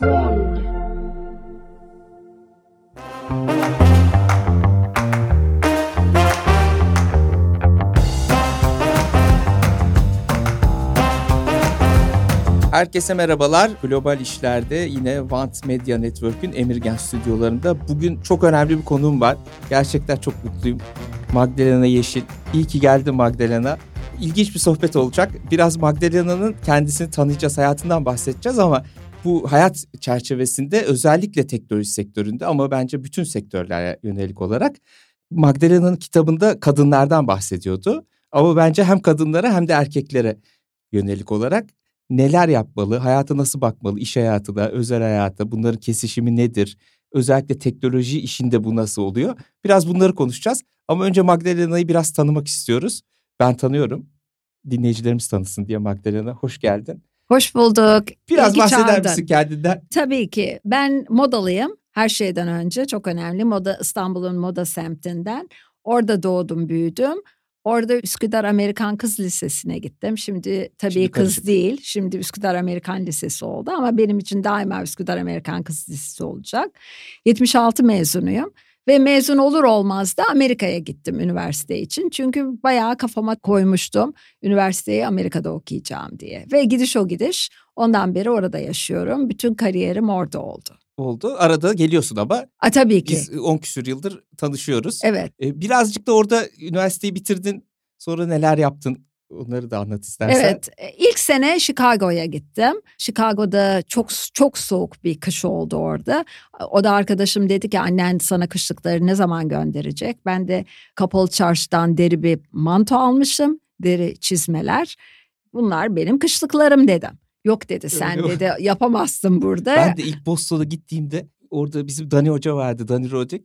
Herkese merhabalar. Global İşler'de yine Want Media Network'ün Emirgen stüdyolarında bugün çok önemli bir konuğum var. Gerçekten çok mutluyum. Magdalena Yeşil. İyi ki geldin Magdalena. İlginç bir sohbet olacak. Biraz Magdalena'nın kendisini tanıyacağız, hayatından bahsedeceğiz ama bu hayat çerçevesinde özellikle teknoloji sektöründe ama bence bütün sektörlere yönelik olarak Magdalena'nın kitabında kadınlardan bahsediyordu. Ama bence hem kadınlara hem de erkeklere yönelik olarak neler yapmalı, hayata nasıl bakmalı, iş hayatında, özel hayata, bunların kesişimi nedir? Özellikle teknoloji işinde bu nasıl oluyor? Biraz bunları konuşacağız. Ama önce Magdalena'yı biraz tanımak istiyoruz. Ben tanıyorum. Dinleyicilerimiz tanısın diye Magdalena. Hoş geldin. Hoş bulduk. Biraz ki bahseder çağırdın. misin kendinden? Tabii ki. Ben modalıyım. Her şeyden önce çok önemli. Moda İstanbul'un moda semtinden. Orada doğdum, büyüdüm. Orada Üsküdar Amerikan Kız Lisesi'ne gittim. Şimdi tabii Şimdi kız karışık. değil. Şimdi Üsküdar Amerikan Lisesi oldu ama benim için daima Üsküdar Amerikan Kız Lisesi olacak. 76 mezunuyum. Ve mezun olur olmaz da Amerika'ya gittim üniversite için. Çünkü bayağı kafama koymuştum üniversiteyi Amerika'da okuyacağım diye. Ve gidiş o gidiş ondan beri orada yaşıyorum. Bütün kariyerim orada oldu. Oldu. Arada geliyorsun ama A, tabii ki. biz 10 küsür yıldır tanışıyoruz. Evet. Ee, Birazcık da orada üniversiteyi bitirdin. Sonra neler yaptın? Onları da anlat istersen. Evet. e, ilk sene Chicago'ya gittim. Chicago'da çok çok soğuk bir kış oldu orada. O da arkadaşım dedi ki annen sana kışlıkları ne zaman gönderecek? Ben de kapalı çarşıdan deri bir manto almışım. Deri çizmeler. Bunlar benim kışlıklarım dedim. Yok dedi sen Öyle dedi yapamazsın burada. Ben de ilk Boston'a gittiğimde orada bizim Dani Hoca vardı. Dani Rodek.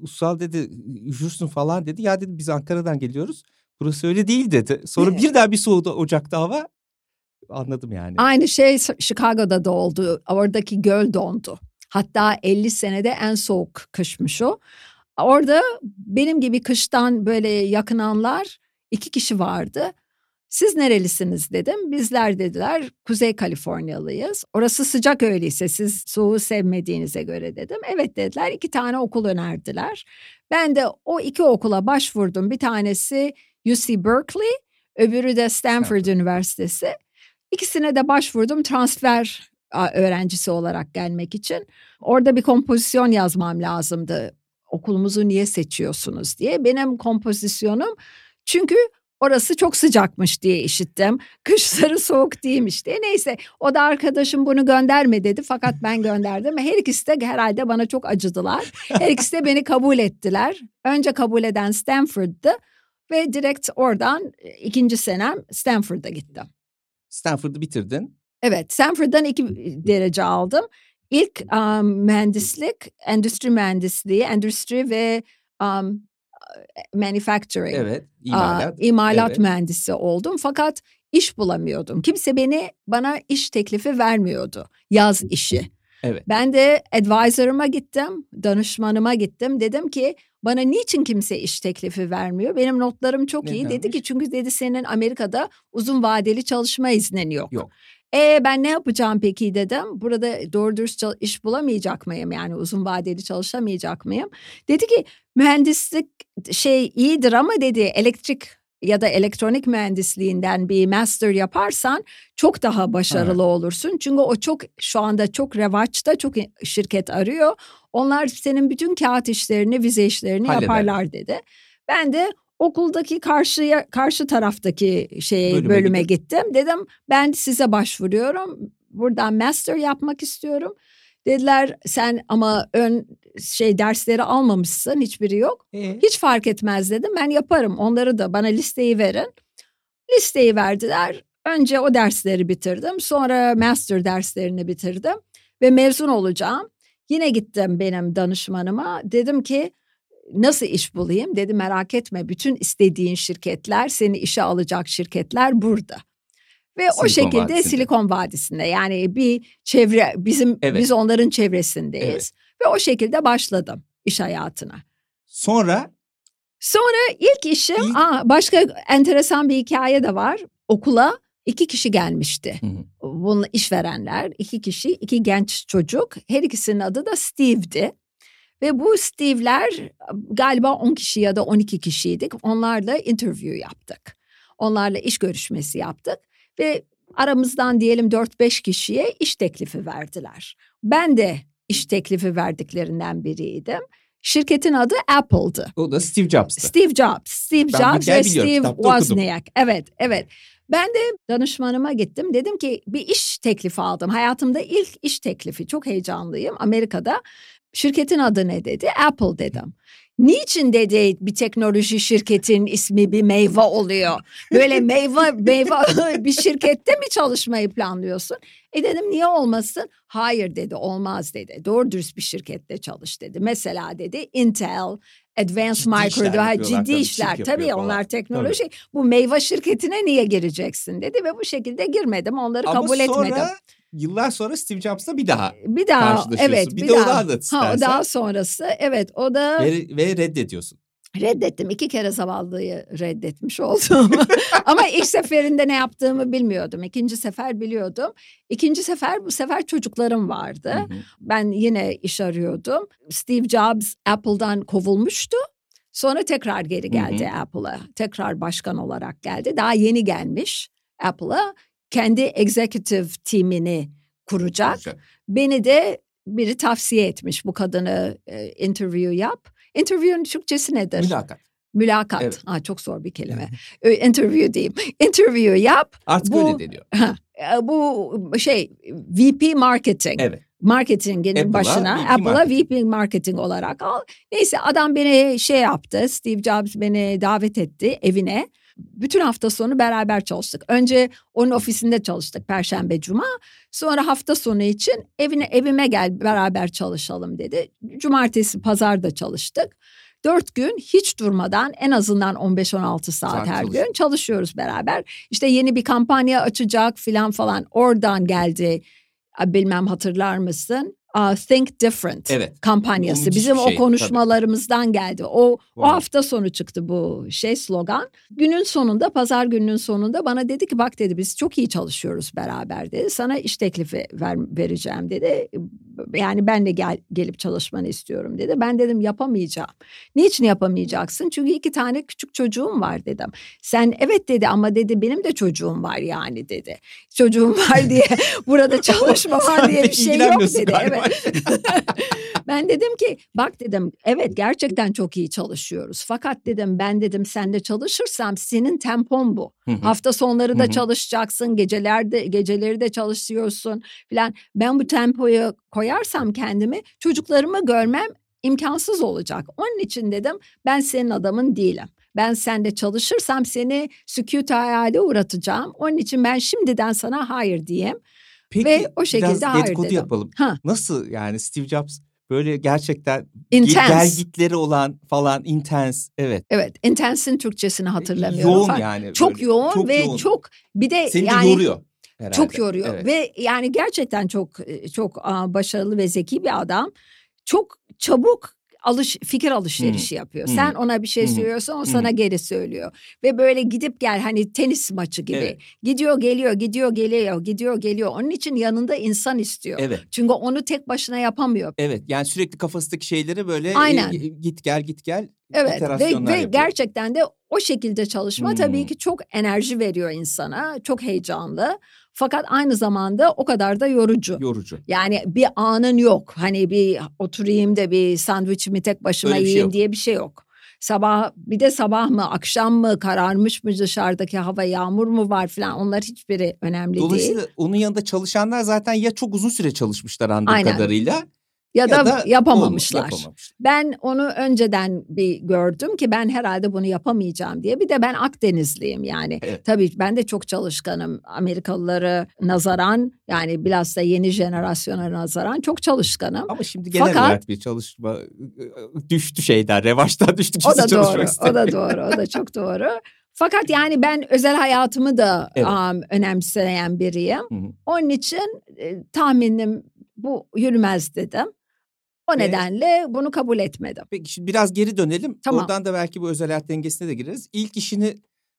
Ussal dedi üşürsün falan dedi. Ya dedim biz Ankara'dan geliyoruz. Burası öyle değil dedi. Sonra Ne? birden bir soğudu Ocak'ta hava. Anladım yani. Aynı şey Chicago'da da oldu. Oradaki göl dondu. Hatta 50 senede en soğuk kışmış o. Orada benim gibi kıştan böyle yakınanlar iki kişi vardı. Siz nerelisiniz dedim. Bizler dediler Kuzey Kaliforniyalıyız. Orası sıcak öyleyse siz soğuğu sevmediğinize göre dedim. Evet dediler iki tane okul önerdiler. Ben de o iki okula başvurdum. Bir tanesi UC Berkeley, öbürü de Stanford Üniversitesi. İkisine de başvurdum transfer öğrencisi olarak gelmek için. Orada bir kompozisyon yazmam lazımdı. Okulumuzu niye seçiyorsunuz diye. Benim kompozisyonum çünkü orası çok sıcakmış diye işittim. Kışları soğuk değilmiş diye. Neyse o da arkadaşım bunu gönderme dedi fakat ben gönderdim. Her ikisi de herhalde bana çok acıdılar. Her ikisi de beni kabul ettiler. Önce kabul eden Stanford'dı ve direkt oradan e, ikinci senem Stanford'a gittim. Stanford'u bitirdin. Evet, Stanford'dan iki derece aldım. İlk um, mühendislik, endüstri mühendisliği, endüstri ve um, manufacturing, Evet. imalat. imalat Evet. mühendisi oldum. Fakat iş bulamıyordum. Kimse beni bana iş teklifi vermiyordu. Yaz işi. Evet. Ben de advisor'ıma gittim, danışmanıma gittim. Dedim ki bana niçin kimse iş teklifi vermiyor? Benim notlarım çok iyi. Dedi Nedenmiş? ki çünkü dedi senin Amerika'da uzun vadeli çalışma iznin yok. Yok. E ben ne yapacağım peki dedim. Burada doğru dürüst iş bulamayacak mıyım? Yani uzun vadeli çalışamayacak mıyım? Dedi ki mühendislik şey iyidir ama dedi elektrik ya da elektronik mühendisliğinden bir master yaparsan çok daha başarılı olursun. Çünkü o çok şu anda çok revaçta çok şirket arıyor. Onlar senin bütün kağıt işlerini, vize işlerini Halleder. yaparlar dedi. Ben de okuldaki karşıya karşı taraftaki şeye Bölüme bölüme, gittim. Dedim ben size başvuruyorum. Buradan master yapmak istiyorum. Dediler sen ama ön şey dersleri almamışsın hiçbiri yok. Ee, Hiç fark etmez dedim ben yaparım onları da bana listeyi verin. Listeyi verdiler. Önce o dersleri bitirdim. Sonra master derslerini bitirdim. Ve mezun olacağım. Yine gittim benim danışmanıma. Dedim ki nasıl iş bulayım? Dedi merak etme bütün istediğin şirketler seni işe alacak şirketler burada. Ve o Silikon şekilde Vadisi'nde. Silikon Vadisi'nde yani bir çevre bizim Evet. biz onların çevresindeyiz. Evet. Ve o şekilde başladım iş hayatına. sonra Sonra ilk işim, İlk- aa, başka enteresan bir hikaye de var. Okula İki kişi gelmişti. Hı hı. Bunun işverenler iki kişi, iki genç çocuk. Her ikisinin adı da Steve'di. Ve bu Steve'ler galiba 10 kişi ya da 12 kişiydik. Onlarla interview yaptık. Onlarla iş görüşmesi yaptık. Ve aramızdan diyelim 4-5 kişiye iş teklifi verdiler. Ben de iş teklifi verdiklerinden biriydim. Şirketin adı Apple'dı. O da Steve Jobs'tı. Steve Jobs, Steve Ben Jobs ve Steve. Wozniak. Evet, evet. Ben de danışmanıma gittim. Dedim ki bir iş teklifi aldım. Hayatımda ilk iş teklifi. Çok heyecanlıyım. Amerika'da. Şirketin adı ne dedi? Apple dedim. Niçin dedi bir teknoloji şirketin ismi bir meyve oluyor? Böyle meyve meyve bir şirkette mi çalışmayı planlıyorsun? E dedim niye olmasın? Hayır dedi olmaz dedi. Doğru dürüst bir şirkette çalış dedi. Mesela dedi Intel, Advanced Ciddi Micro işler daha ciddi tabii, işler. Tabii falan. onlar teknoloji. Bu meyve şirketine niye gireceksin dedi ve bu şekilde girmedim. Onları Ama kabul sonra etmedim. Yıllar sonra Steve Jobs'la bir daha Bir daha karşılaşıyorsun. evet Bir bir, de onu daha. anlat Ha, istersen. o daha sonrası evet o da ve, ve reddediyorsun. reddettim. İki kere zavallıyı reddetmiş oldum. Ama ilk seferinde ne yaptığımı bilmiyordum. İkinci sefer biliyordum. İkinci sefer bu sefer çocuklarım vardı. Hı hı. Ben yine iş arıyordum. Steve Jobs Apple'dan kovulmuştu. Sonra tekrar geri geldi Apple'a. Tekrar başkan olarak geldi. Daha yeni gelmiş Apple'a. Kendi executive timini kuracak. Güzel. Beni de biri tavsiye etmiş bu kadını e, interview yap. Interview'un Türkçesi nedir? Mülakat. Mülakat. Evet. Ha, çok zor bir kelime. İnterview diyeyim. Interview yap. Artık Bu- öyle deniyor. E, Bu şey VP Marketing. Evet. Marketingin Apple'a başına VP Apple'a Marketing. VP Marketing olarak al. Neyse adam beni şey yaptı. Steve Jobs beni davet etti evine. Bütün hafta sonu beraber çalıştık. Önce onun ofisinde çalıştık Perşembe Cuma. Sonra hafta sonu için evine evime gel beraber çalışalım dedi. Cumartesi pazar da çalıştık. Dört gün hiç durmadan en azından 15-16 saat Saat her çalıştık. gün çalışıyoruz beraber. İşte yeni bir kampanya açacak filan falan oradan geldi. Bilmem hatırlar mısın? Think Different Evet. kampanyası. O müthiş Bizim bir o şey, konuşmalarımızdan geldi. O o Wow. hafta sonu çıktı bu şey slogan. Günün sonunda pazar gününün sonunda bana dedi ki bak dedi biz çok iyi çalışıyoruz beraber dedi. Sana iş teklifi ver, vereceğim dedi. Yani ben de gel, gelip çalışmanı istiyorum dedi. Ben dedim yapamayacağım. Niçin yapamayacaksın? Çünkü iki tane küçük çocuğum var dedim. Sen evet dedi ama dedi benim de çocuğum var yani dedi. Çocuğum var diye burada çalışma var diye bir şey yok dedi. galiba. Evet. ben dedim ki bak dedim evet gerçekten çok iyi çalışıyoruz. Fakat dedim ben dedim senle çalışırsam senin tempon bu. Hafta sonları da çalışacaksın, gecelerde geceleri de çalışıyorsun filan. Ben bu tempoyu koyarsam kendimi çocuklarımı görmem imkansız olacak. Onun için dedim ben senin adamın değilim. Ben sende çalışırsam seni sükût hayale uğratacağım. Onun için ben şimdiden sana hayır diyeyim. Peki Ve o şekilde biraz hayır dedikodu dedim. yapalım. Ha. Nasıl yani Steve Jobs böyle gerçekten ge- Intense. gelgitleri olan falan intense evet. Evet, intense'in Türkçesini hatırlamıyorum. Yoğun Fakat yani. Çok böyle. yoğun Çok ve yoğun. çok bir de Seni yani de yoruyor. Herhalde. çok yoruyor Evet. ve yani gerçekten çok çok aa, başarılı ve zeki bir adam. Çok çabuk alış fikir alışverişi yapıyor. Hı. Sen ona bir şey Hı. söylüyorsun, o Hı. sana geri söylüyor. Ve böyle gidip gel hani tenis maçı gibi. Evet. Gidiyor, geliyor, gidiyor, geliyor, gidiyor, geliyor. Onun için yanında insan istiyor. Evet. Çünkü onu tek başına yapamıyor. Evet yani sürekli kafasındaki şeyleri böyle e, Aynen. e, git gel git gel Evet ve, ve yapıyor. gerçekten de o şekilde çalışma Hmm. tabii ki çok enerji veriyor insana. Çok heyecanlı. Fakat aynı zamanda o kadar da yorucu. yorucu. Yani bir anın yok. Hani bir oturayım da bir sandviçimi tek başıma Öyle şey yiyeyim yok. diye bir şey yok. Sabah bir de sabah mı akşam mı kararmış mı dışarıdaki hava yağmur mu var falan onlar hiçbiri önemli değil. Dolayısıyla onun yanında çalışanlar zaten ya çok uzun süre çalışmışlar anladığım Aynen. kadarıyla Ya, da, da yapamamışlar. yapamamışlar. Ben onu önceden bir gördüm ki ben herhalde bunu yapamayacağım diye. Bir de ben Akdenizliyim yani. Evet. Tabii ben de çok çalışkanım. Amerikalıları nazaran yani bilhassa yeni jenerasyona nazaran çok çalışkanım. Ama şimdi genel Fakat- olarak bir çalışma düştü şeyden revaçtan düştü. O da doğru. O da doğru. O da çok doğru. Fakat yani ben özel hayatımı da Evet. am, önemseyen biriyim. Hı hı. Onun için e, tahminim bu yürümez dedim. O nedenle bunu kabul etmedim. Peki şimdi biraz geri dönelim. Tamam. Oradan da belki bu özel hayat dengesine de gireriz. İlk işini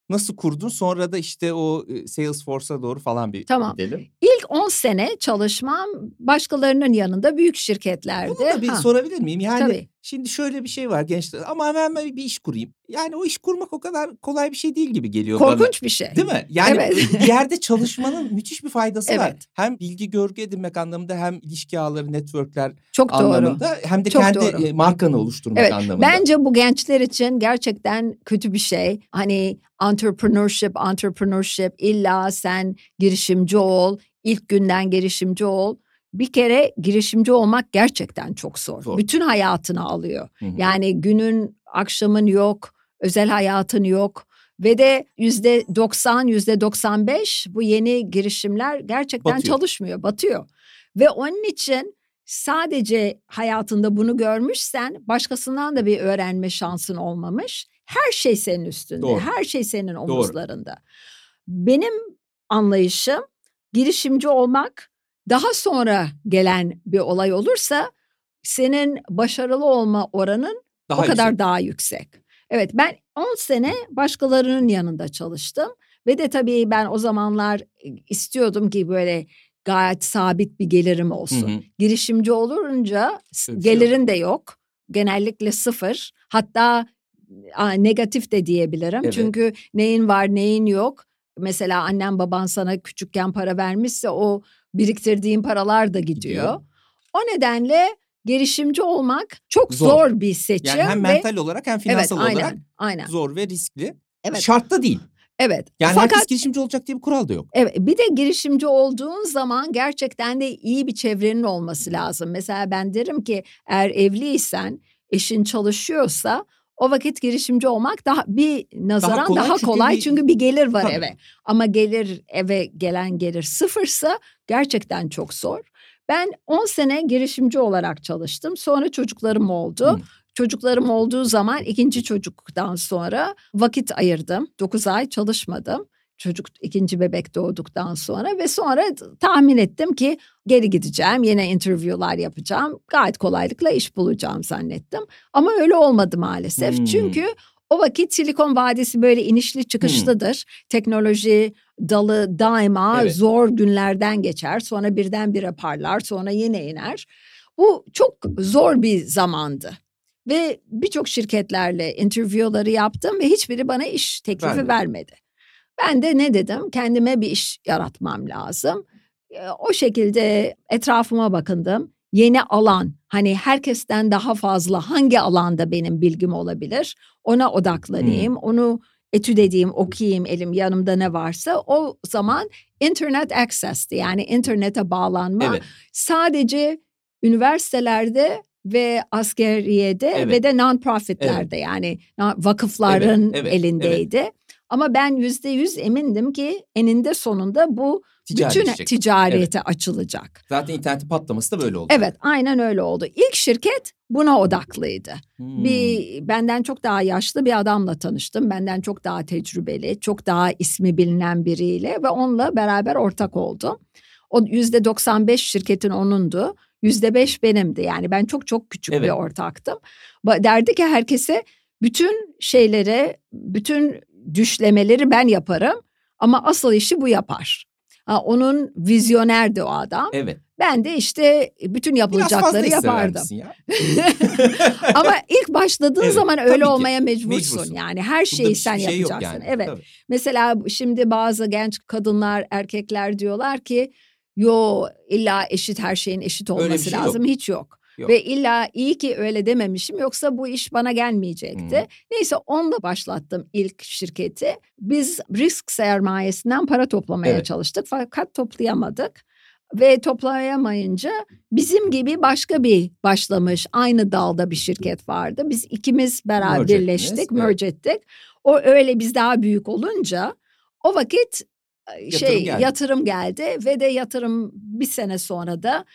nasıl kurdun? Sonra da işte o Salesforce'a doğru falan bir Tamam. gidelim. İlk 10 sene çalışmam başkalarının yanında büyük şirketlerde. Bunu da bir Ha, sorabilir miyim? Yani Tabii. şimdi şöyle bir şey var gençler ama hemen ben bir iş kurayım. Yani o iş kurmak o kadar kolay bir şey değil gibi geliyor bana. Korkunç bir şey. Değil mi? Yani Evet. bir yerde çalışmanın müthiş bir faydası var. Evet. Hem bilgi görgü edinmek anlamında hem ilişki ağları, networkler Çok doğru. anlamında hem de Çok kendi doğru. e, markanı oluşturmak Evet, anlamında. Bence bu gençler için gerçekten kötü bir şey. Hani entrepreneurship, entrepreneurship illa sen girişimci ol, ilk günden girişimci ol. Bir kere girişimci olmak gerçekten çok zor. Zor. Bütün hayatını alıyor. Hı hı. Yani günün, akşamın yok, özel hayatın yok. Ve de yüzde 90, yüzde 95 bu yeni girişimler gerçekten Batıyor. çalışmıyor, batıyor. Ve onun için sadece hayatında bunu görmüşsen başkasından da bir öğrenme şansın olmamış. Her şey senin üstünde, Doğru. her şey senin omuzlarında. Benim anlayışım girişimci olmak daha sonra gelen bir olay olursa senin başarılı olma oranın Daha o kadar yüksek. daha yüksek. Evet ben 10 sene başkalarının yanında çalıştım ve de tabii ben o zamanlar e, istiyordum ki böyle gayet sabit bir gelirim Hı olsun. hı. Girişimci olunca s- Öyle bir yok. gelirin de yok. Genellikle sıfır. Hatta a, negatif de diyebilirim. Evet. Çünkü neyin var neyin yok. Mesela annem baban sana küçükken para vermişse o biriktirdiğin paralar da gidiyor. Gidiyor. O nedenle girişimci olmak çok Zor. zor, bir seçim. Yani hem ve- mental olarak hem evet, finansal aynen, olarak aynen. zor ve riskli. Evet. Şart da değil. Evet. Yani Fakat herkes girişimci olacak diye bir kural da yok. Evet, bir de girişimci olduğun zaman gerçekten de iyi bir çevrenin olması lazım. Mesela ben derim ki eğer evliysen, eşin çalışıyorsa o vakit girişimci olmak daha bir nazaran daha kolay kolay, çünkü çünkü, bir- bir gelir var Tabii. eve. Ama gelir eve gelen gelir sıfırsa gerçekten çok zor. Ben 10 sene girişimci olarak çalıştım. Sonra çocuklarım oldu. Hı. Çocuklarım olduğu zaman ikinci çocuktan sonra vakit ayırdım. 9 ay çalışmadım. Çocuk ikinci bebek doğduktan sonra ve sonra tahmin ettim ki geri gideceğim. Yine interview'lar yapacağım. Gayet kolaylıkla iş bulacağım zannettim. Ama öyle olmadı maalesef. Hmm. Çünkü o vakit Silikon Vadisi böyle inişli çıkışlıdır. Teknoloji dalı daima Evet. zor günlerden geçer. Sonra birdenbire parlar, sonra yine iner. Bu çok zor bir zamandı. Ve birçok şirketlerle interview'ları yaptım ve hiçbiri bana iş teklifi Vermedi. vermedi. Ben de ne dedim? Kendime bir iş yaratmam lazım. O şekilde etrafıma bakındım. Yeni alan, hani herkesten daha fazla hangi alanda benim bilgim olabilir? Ona odaklanayım, onu etüt edeyim, okuyayım elim yanımda ne varsa. O zaman internet access'ti yani internete bağlanma Evet. sadece üniversitelerde ve askeriyede Evet. ve de non-profitlerde yani na- vakıfların Evet, evet, elindeydi. Ama ben yüzde yüz emindim ki eninde sonunda bu bütün Ticaretleşecek. ticarete açılacak. Zaten internetin patlaması da böyle oldu. Evet aynen öyle oldu. İlk şirket buna odaklıydı. Hmm. Bir benden çok daha yaşlı bir adamla tanıştım. Benden çok daha tecrübeli, çok daha ismi bilinen biriyle ve onunla beraber ortak oldum. O yüzde 95 şirketin onundu. Yüzde beş benimdi. Yani ben çok çok küçük Evet. bir ortaktım. Derdi ki herkese bütün şeylere, bütün düşlemeleri ben yaparım. Ama asıl işi bu yapar. Ha, onun vizyonerdi o adam. Evet. Ben de işte bütün yapılacakları yapardım. ya. Ama ilk başladığın Evet, zaman öyle ki. olmaya mecbursun. Mecbursun. Yani her şeyi sen şey yok yapacaksın. yani. Evet. Tabii. Mesela şimdi bazı genç kadınlar, erkekler diyorlar ki yo illa eşit her şeyin eşit olması şey yok. lazım. Hiç yok. Yok. Ve illa iyi ki öyle dememişim yoksa bu iş bana gelmeyecekti. Hı. Neyse onunla başlattım ilk şirketi. Biz risk sermayesinden para toplamaya Evet. çalıştık fakat toplayamadık. Ve toplayamayınca bizim gibi başka bir başlamış aynı dalda bir şirket vardı. Biz ikimiz beraber Merge ettiniz, birleştik, evet. merge ettik. O öyle biz daha büyük olunca o vakit e, şey geldi. yatırım geldi ve de yatırım bir sene sonra da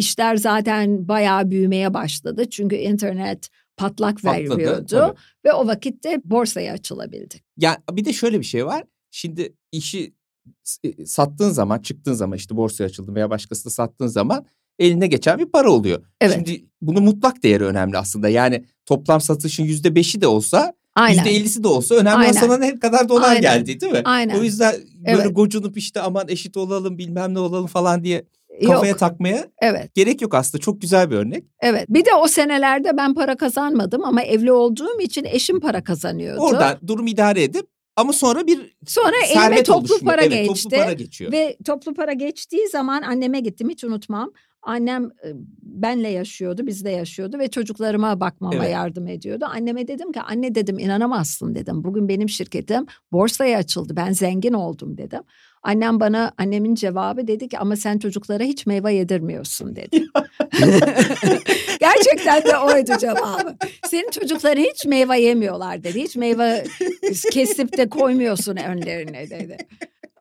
işler zaten bayağı büyümeye başladı. Çünkü internet patlak Patladı, veriyordu tabii. ve o vakitte borsaya açılabildik. Ya bir de şöyle bir şey var. Şimdi işi s- sattığın zaman, çıktığın zaman işte borsaya açıldın veya başkasına sattığın zaman eline geçen bir para oluyor. Evet. Şimdi bunun mutlak değeri önemli aslında. Yani toplam satışın yüzde beşi de olsa Aynen. %50'si de olsa önemli Aynen. sana ne kadar dolar Aynen. geldi değil mi? Aynen. O yüzden böyle Evet. gocunup işte aman eşit olalım bilmem ne olalım falan diye kafaya Yok. takmaya Evet. gerek yok aslında. Çok güzel bir örnek. Evet. Bir de o senelerde ben para kazanmadım ama evli olduğum için eşim para kazanıyordu. Oradan durum idare edip ama sonra bir Sonra elime toplu oluşmuyor. para evet, geçti. Toplu para geçiyor. Ve toplu para geçtiği zaman anneme gittim hiç unutmam. Annem benle yaşıyordu, bizde yaşıyordu ve çocuklarıma bakmama Evet. yardım ediyordu. Anneme dedim ki anne dedim inanamazsın dedim. Bugün benim şirketim borsaya açıldı. Ben zengin oldum dedim. Annem bana annemin cevabı dedi ki ama sen çocuklara hiç meyve yedirmiyorsun dedi. Gerçekten de oydu cevabı. Senin çocukların hiç meyve yemiyorlar dedi. Hiç meyve kesip de koymuyorsun önlerine dedi.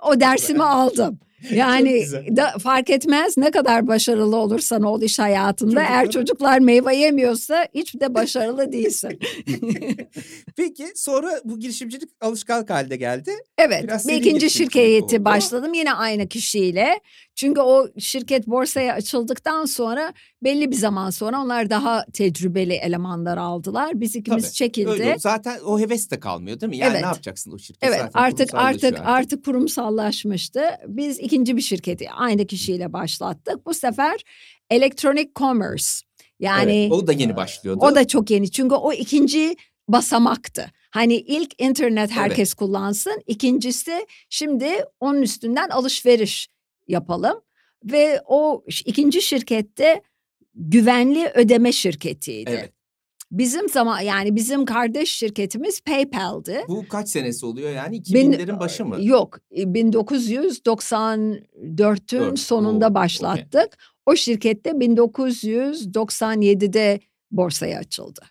O dersimi aldım. Yani da, fark etmez ne kadar başarılı olursan ol iş hayatında. Eğer Çocuklara- çocuklar meyve yemiyorsa hiç de başarılı değilsin. Peki sonra bu girişimcilik alışkanlık haline geldi. Evet Biraz bir ikinci şirketi başladım yine aynı kişiyle. Çünkü o şirket borsaya açıldıktan sonra belli bir zaman sonra onlar daha tecrübeli elemanlar aldılar. Biz ikimiz Tabii, çekildi. Öyle. Zaten o heves de kalmıyor değil mi? Yani Evet. ne yapacaksın o şirket? Evet Zaten artık artık artık kurumsallaşmıştı. Biz ikinci bir şirketi aynı kişiyle başlattık. Bu sefer Electronic Commerce yani Evet, o da yeni başlıyordu. o da çok yeni çünkü o ikinci basamaktı. Hani ilk internet herkes kullansın. İkincisi şimdi onun üstünden alışveriş yapalım. Ve o ikinci şirkette güvenli ödeme şirketiydi. Evet. Bizim zaman yani bizim kardeş şirketimiz PayPal'di. Bu kaç senesi oluyor yani? Bin- 2000'lerin başı mı? Yok, e, 1994'ün Dört, sonunda oo, başlattık. O şirkette 1997'de borsaya açıldı.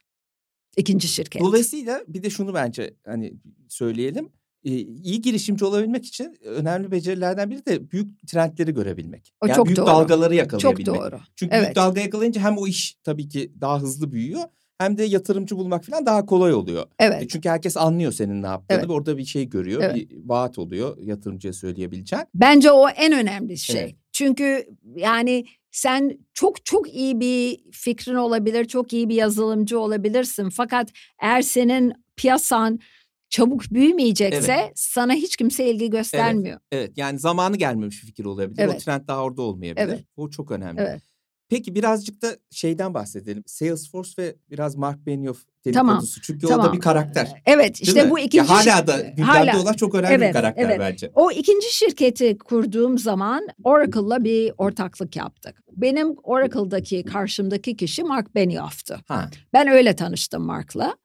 İkinci şirket. Dolayısıyla bir de şunu bence hani söyleyelim. Ee, iyi girişimci olabilmek için önemli becerilerden biri de büyük trendleri görebilmek. O yani çok büyük doğru. dalgaları Çok yakalayabilmek. doğru. Çünkü Evet. büyük dalga yakalayınca hem o iş tabii ki daha hızlı büyüyor hem de yatırımcı bulmak falan daha kolay oluyor. E Evet. Çünkü herkes anlıyor senin ne yaptığını Evet. ve orada bir şey görüyor. Evet. Bir vaat oluyor yatırımcıya söyleyebileceğin. Bence o en önemli şey. Evet. Çünkü yani sen çok çok iyi bir fikrin olabilir, çok iyi bir yazılımcı olabilirsin. Fakat eğer senin piyasan çabuk büyümeyecekse Evet. sana hiç kimse ilgi göstermiyor. Evet yani zamanı gelmemiş bir fikir olabilir. O Evet. trend daha orada olmayabilir. Evet. O çok önemli. Evet. Peki birazcık da şeyden bahsedelim. Salesforce ve biraz Mark Benioff Tamam, dedikodusu. Çünkü o da tamam. bir karakter. Evet Değil işte mi? bu Ya ikinci hala şir- da gündemde hala- olan çok önemli bir Evet, karakter evet. bence. O ikinci şirketi kurduğum zaman Oracle'la bir ortaklık yaptık. Benim Oracle'daki karşımdaki kişi Mark Benioff'tu. Ha. Ben öyle tanıştım Mark'la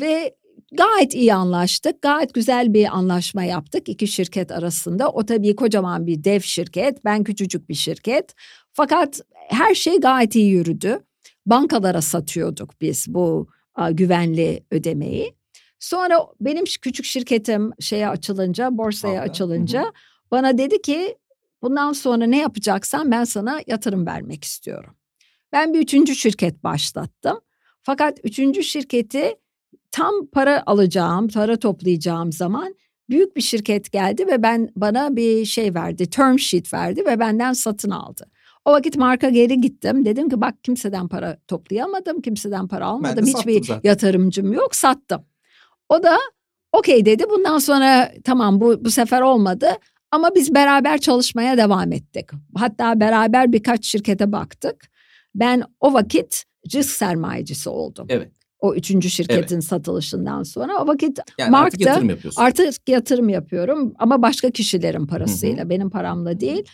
ve gayet iyi anlaştık. Gayet güzel bir anlaşma yaptık iki şirket arasında. O tabii kocaman bir dev şirket, ben küçücük bir şirket. Fakat her şey gayet iyi yürüdü. Bankalara satıyorduk biz bu a, güvenli ödemeyi. Sonra benim küçük şirketim şeye açılınca, borsaya Aldı. açılınca Hı bana dedi ki bundan sonra ne yapacaksan ben sana yatırım vermek istiyorum. Ben bir üçüncü şirket başlattım. Fakat üçüncü şirketi tam para alacağım, para toplayacağım zaman büyük bir şirket geldi ve ben bana bir şey verdi, term sheet verdi ve benden satın aldı. O vakit marka geri gittim. Dedim ki bak kimseden para toplayamadım, kimseden para almadım. Hiçbir zaten. yatırımcım yok, sattım. O da okey dedi. Bundan sonra tamam bu bu sefer olmadı. Ama biz beraber çalışmaya devam ettik. Hatta beraber birkaç şirkete baktık. Ben o vakit risk sermayecisi oldum. Evet. O üçüncü şirketin satılışından sonra. O vakit Yani Mark artık da- yatırım yapıyorsun. artık yatırım yapıyorum ama başka kişilerin parasıyla, benim paramla değil.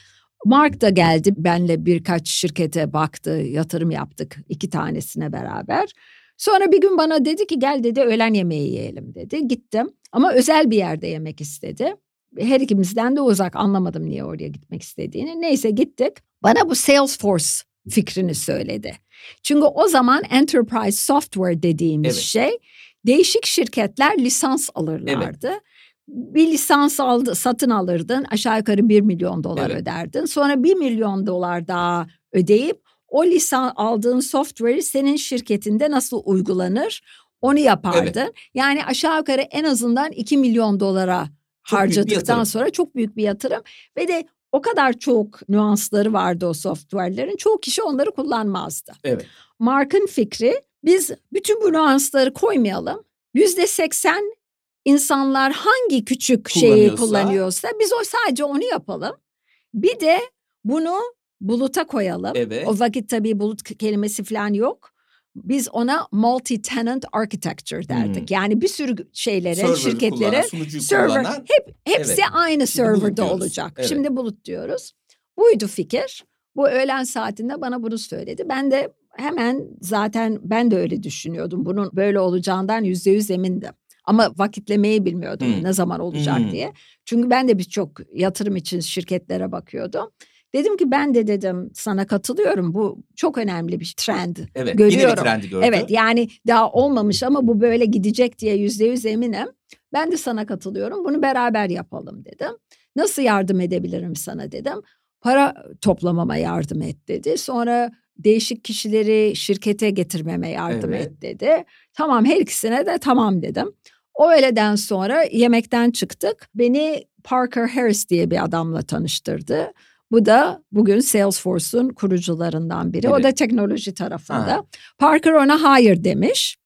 Mark da geldi benle birkaç şirkete baktı, yatırım yaptık iki tanesine beraber. Sonra bir gün bana dedi ki gel dedi öğlen yemeği yiyelim dedi. Gittim ama özel bir yerde yemek istedi. Her ikimizden de uzak anlamadım niye oraya gitmek istediğini. Neyse gittik. Bana bu Salesforce fikrini söyledi. Çünkü o zaman enterprise software dediğimiz Evet. şey değişik şirketler lisans alırlardı. Bir lisans aldı, satın alırdın aşağı yukarı 1 milyon dolar Evet. öderdin. Sonra 1 milyon dolar daha ödeyip o lisan aldığın software'i senin şirketinde nasıl uygulanır onu yapardın. Yani aşağı yukarı en azından 2 milyon dolara Çok harcadıktan sonra çok büyük bir yatırım ve de o kadar çok nüansları vardı o software'lerin çoğu kişi onları kullanmazdı. Evet. Mark'ın fikri biz bütün bu nüansları koymayalım. yüzde seksen insanlar hangi küçük şeyi Kullanıyorsa. kullanıyorsa biz o sadece onu yapalım. Bir de bunu buluta koyalım. Evet. O vakit tabii bulut kelimesi falan yok. Biz ona multi-tenant architecture derdik. Hmm. Yani bir sürü şeylere, Server'ı şirketlere kullanan, server kullanan hep hepsi Evet. aynı serverda olacak. Evet. Şimdi bulut diyoruz. Buydu fikir. Bu öğlen saatinde bana bunu söyledi. Ben de hemen zaten ben de öyle düşünüyordum. Bunun böyle olacağından yüzde yüz emindim. Ama vakitlemeyi bilmiyordum Hmm. ne zaman olacak Hmm. diye. Çünkü ben de birçok yatırım için şirketlere bakıyordum. Dedim ki ben de dedim sana katılıyorum. Bu çok önemli bir trend. evet. Yine bir görüyorum. trendi gördü. Evet yani daha olmamış ama bu böyle gidecek diye yüzde yüz eminim. Ben de sana katılıyorum. Bunu beraber yapalım dedim. Nasıl yardım edebilirim sana dedim. Para toplamama yardım et dedi. Sonra değişik kişileri şirkete getirmeme yardım Evet. et dedi. Tamam her ikisine de tamam dedim. O öğleden sonra yemekten çıktık. Beni Parker Harris diye bir adamla tanıştırdı. Bu da bugün Salesforce'un kurucularından biri. O Evet. da teknoloji tarafında. Ha. Parker ona hayır demiş.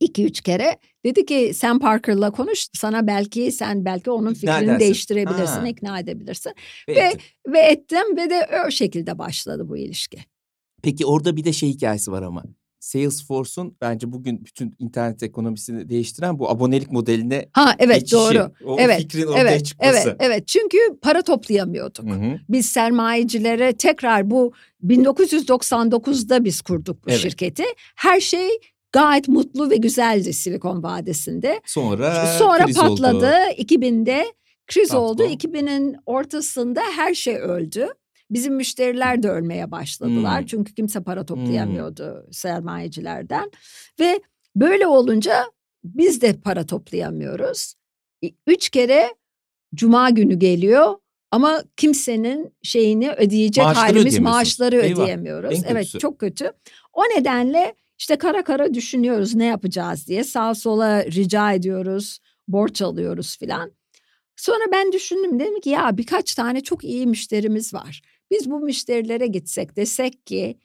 İki üç kere. Dedi ki sen Parker'la konuş. Sana belki sen belki onun fikrini değiştirebilirsin, Ha. ikna edebilirsin. Ve ve- etti. Ve ettim ve de o şekilde başladı bu ilişki. Peki orada bir de şey hikayesi var ama. Salesforce'un bence bugün bütün internet ekonomisini değiştiren bu abonelik modeline Ha evet geçişi. doğru. O Evet, fikrin ortaya Evet, çıkması. evet, evet. Çünkü para toplayamıyorduk. Hı hı. Biz sermayecilere tekrar bu 1999'da biz kurduk bu Evet. şirketi. Her şey gayet mutlu ve güzeldi Silikon Vadisi'nde. Sonra, Sonra patladı. oldu. 2000'de kriz Dot oldu. com. 2000'in ortasında her şey öldü. Bizim müşteriler de ölmeye başladılar. Hmm. Çünkü kimse para toplayamıyordu sermayecilerden. Ve böyle olunca biz de para toplayamıyoruz. Üç kere cuma günü geliyor ama kimsenin şeyini ödeyecek Maaşları halimiz maaşları Eyvah, ödeyemiyoruz. en Evet kötüsü. çok kötü. O nedenle işte kara kara düşünüyoruz ne yapacağız diye. Sağa sola rica ediyoruz, borç alıyoruz filan. Sonra ben düşündüm dedim ki ya birkaç tane çok iyi müşterimiz var. Biz bu müşterilere gitsek desek ki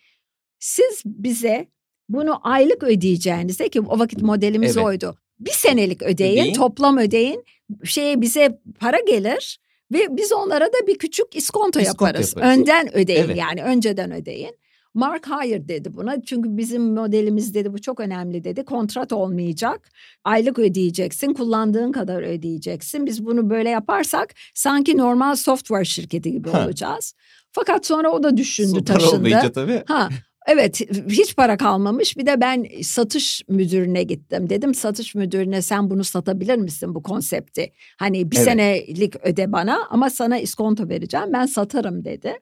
siz bize bunu aylık ödeyeceğinize ki o vakit modelimiz Evet. oydu. Bir senelik ödeyin, Ödeyin. toplam ödeyin. Şeye bize para gelir ve biz onlara da bir küçük iskonto, İskonto yaparız. yaparız. Önden ödeyin Evet. yani önceden ödeyin. Mark hayır dedi buna çünkü bizim modelimiz dedi bu çok önemli dedi. Kontrat olmayacak. Aylık ödeyeceksin, kullandığın kadar ödeyeceksin. Biz bunu böyle yaparsak sanki normal software şirketi gibi Ha. olacağız. Fakat sonra o da düşündü, Su para taşındı. olmayınca tabii. Ha evet hiç para kalmamış. Bir de ben satış müdürüne gittim. Dedim satış müdürüne sen bunu satabilir misin bu konsepti? Hani bir Evet. senelik öde bana ama sana iskonto vereceğim. Ben satarım dedi.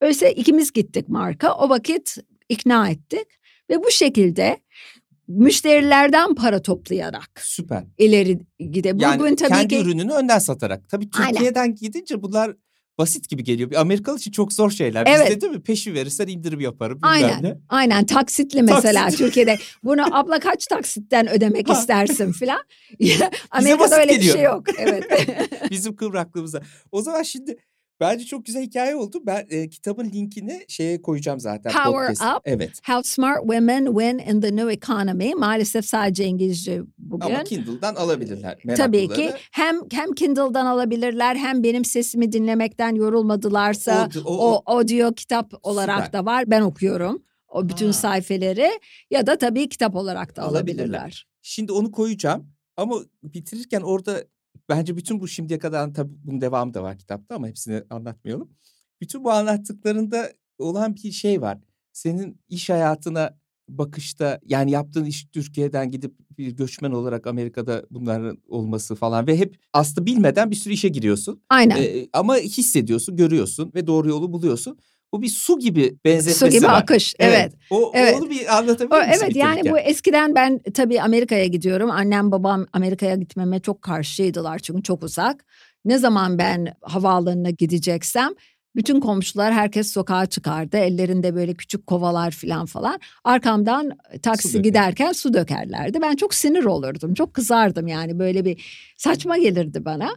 Öyleyse ikimiz gittik marka. O vakit ikna ettik ve bu şekilde müşterilerden para toplayarak Süper. ileri gide. Yani Bugün tabii kendi ki ürününü önden satarak. Tabii Aynen. Türkiye'den gidince bunlar basit gibi geliyor. Bir Amerikalı için çok zor şeyler. Evet. Bizde değil mi? Peşi verirsen indirim yaparım. Aynen. ne. Aynen taksitli mesela Taksit. Türkiye'de. Bunu abla kaç taksitten ödemek istersin filan. Amerika'da öyle bir geliyor. şey yok. Evet. Bizim kıvraklığımıza. O zaman şimdi bence çok güzel hikaye oldu. Ben e, kitabın linkini şeye koyacağım zaten. Power podcast'e. Up. Evet. How Smart Women Win in the New Economy. Maalesef sadece İngilizce bugün. Ama Kindle'dan alabilirler. Tabii ki hem hem Kindle'dan alabilirler hem benim sesimi dinlemekten yorulmadılarsa O- o- o, audio kitap olarak Süper. da var. Ben okuyorum o bütün Ha. sayfeleri ya da tabii kitap olarak da Alabilirler. alabilirler. Şimdi onu koyacağım. Ama bitirirken orada bence bütün bu şimdiye kadar tabii bunun devamı da var kitapta ama hepsini anlatmayalım. Bütün bu anlattıklarında olan bir şey var. Senin iş hayatına bakışta yani yaptığın iş Türkiye'den gidip bir göçmen olarak Amerika'da bunların olması falan ve hep aslında bilmeden bir sürü işe giriyorsun. Aynen. Ee, ama hissediyorsun, görüyorsun ve doğru yolu buluyorsun. Bu bir su gibi Su benzetmesi gibi var. akış. Evet. O, Evet. Onu bir anlatabilir O, misin? evet yani bu eskiden ben tabii Amerika'ya gidiyorum. Annem babam Amerika'ya gitmeme çok karşıydılar çünkü çok uzak. Ne zaman ben havaalanına gideceksem bütün komşular herkes sokağa çıkardı. Ellerinde böyle küçük kovalar falan falan. Arkamdan taksi döker. giderken su dökerlerdi. Ben çok sinir olurdum. Çok kızardım yani böyle bir saçma gelirdi bana.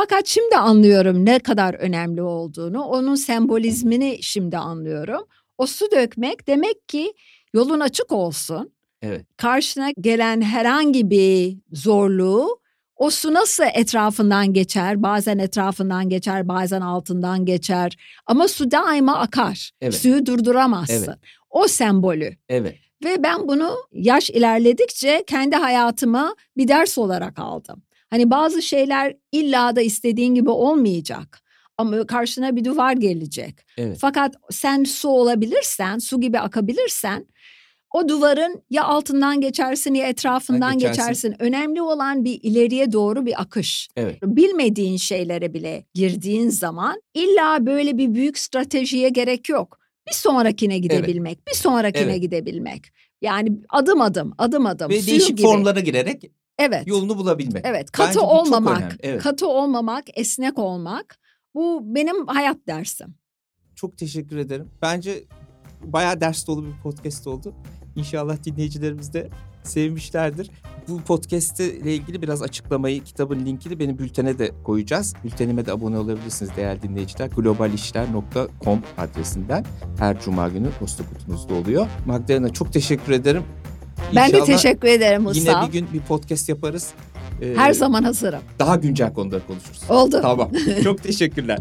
Fakat şimdi anlıyorum ne kadar önemli olduğunu. Onun sembolizmini şimdi anlıyorum. O su dökmek demek ki yolun açık olsun. Evet. Karşına gelen herhangi bir zorluğu o su nasıl etrafından geçer? Bazen etrafından geçer, bazen altından geçer. Ama su daima akar. Evet. Suyu durduramazsın. Evet. O sembolü. Evet. Ve ben bunu yaş ilerledikçe kendi hayatıma bir ders olarak aldım. Hani bazı şeyler illa da istediğin gibi olmayacak. Ama karşına bir duvar gelecek. Evet. Fakat sen su olabilirsen, su gibi akabilirsen o duvarın ya altından geçersin ya etrafından geçersin. geçersin. Önemli olan bir ileriye doğru bir akış. Evet. Bilmediğin şeylere bile girdiğin zaman illa böyle bir büyük stratejiye gerek yok. Bir sonrakine gidebilmek, bir sonrakine Evet. gidebilmek. Yani adım adım, adım adım. Ve değişik gibi. formlara girerek Evet. yolunu bulabilmek. Evet, katı Bence olmamak. Evet. katı olmamak, esnek olmak. Bu benim hayat dersim. Çok teşekkür ederim. Bence bayağı ders dolu bir podcast oldu. İnşallah dinleyicilerimiz de sevmişlerdir. Bu podcast ile ilgili biraz açıklamayı, kitabın linkini benim bültene de koyacağız. Bültenime de abone olabilirsiniz değerli dinleyiciler. globalişler.com adresinden her cuma günü posta kutunuzda oluyor. Magdalena çok teşekkür ederim. Ben de teşekkür ederim Yine Mustafa. bir gün bir podcast yaparız. Ee, Her zaman hazırım. Daha güncel konuları konuşuruz. Oldu. Tamam. Çok teşekkürler.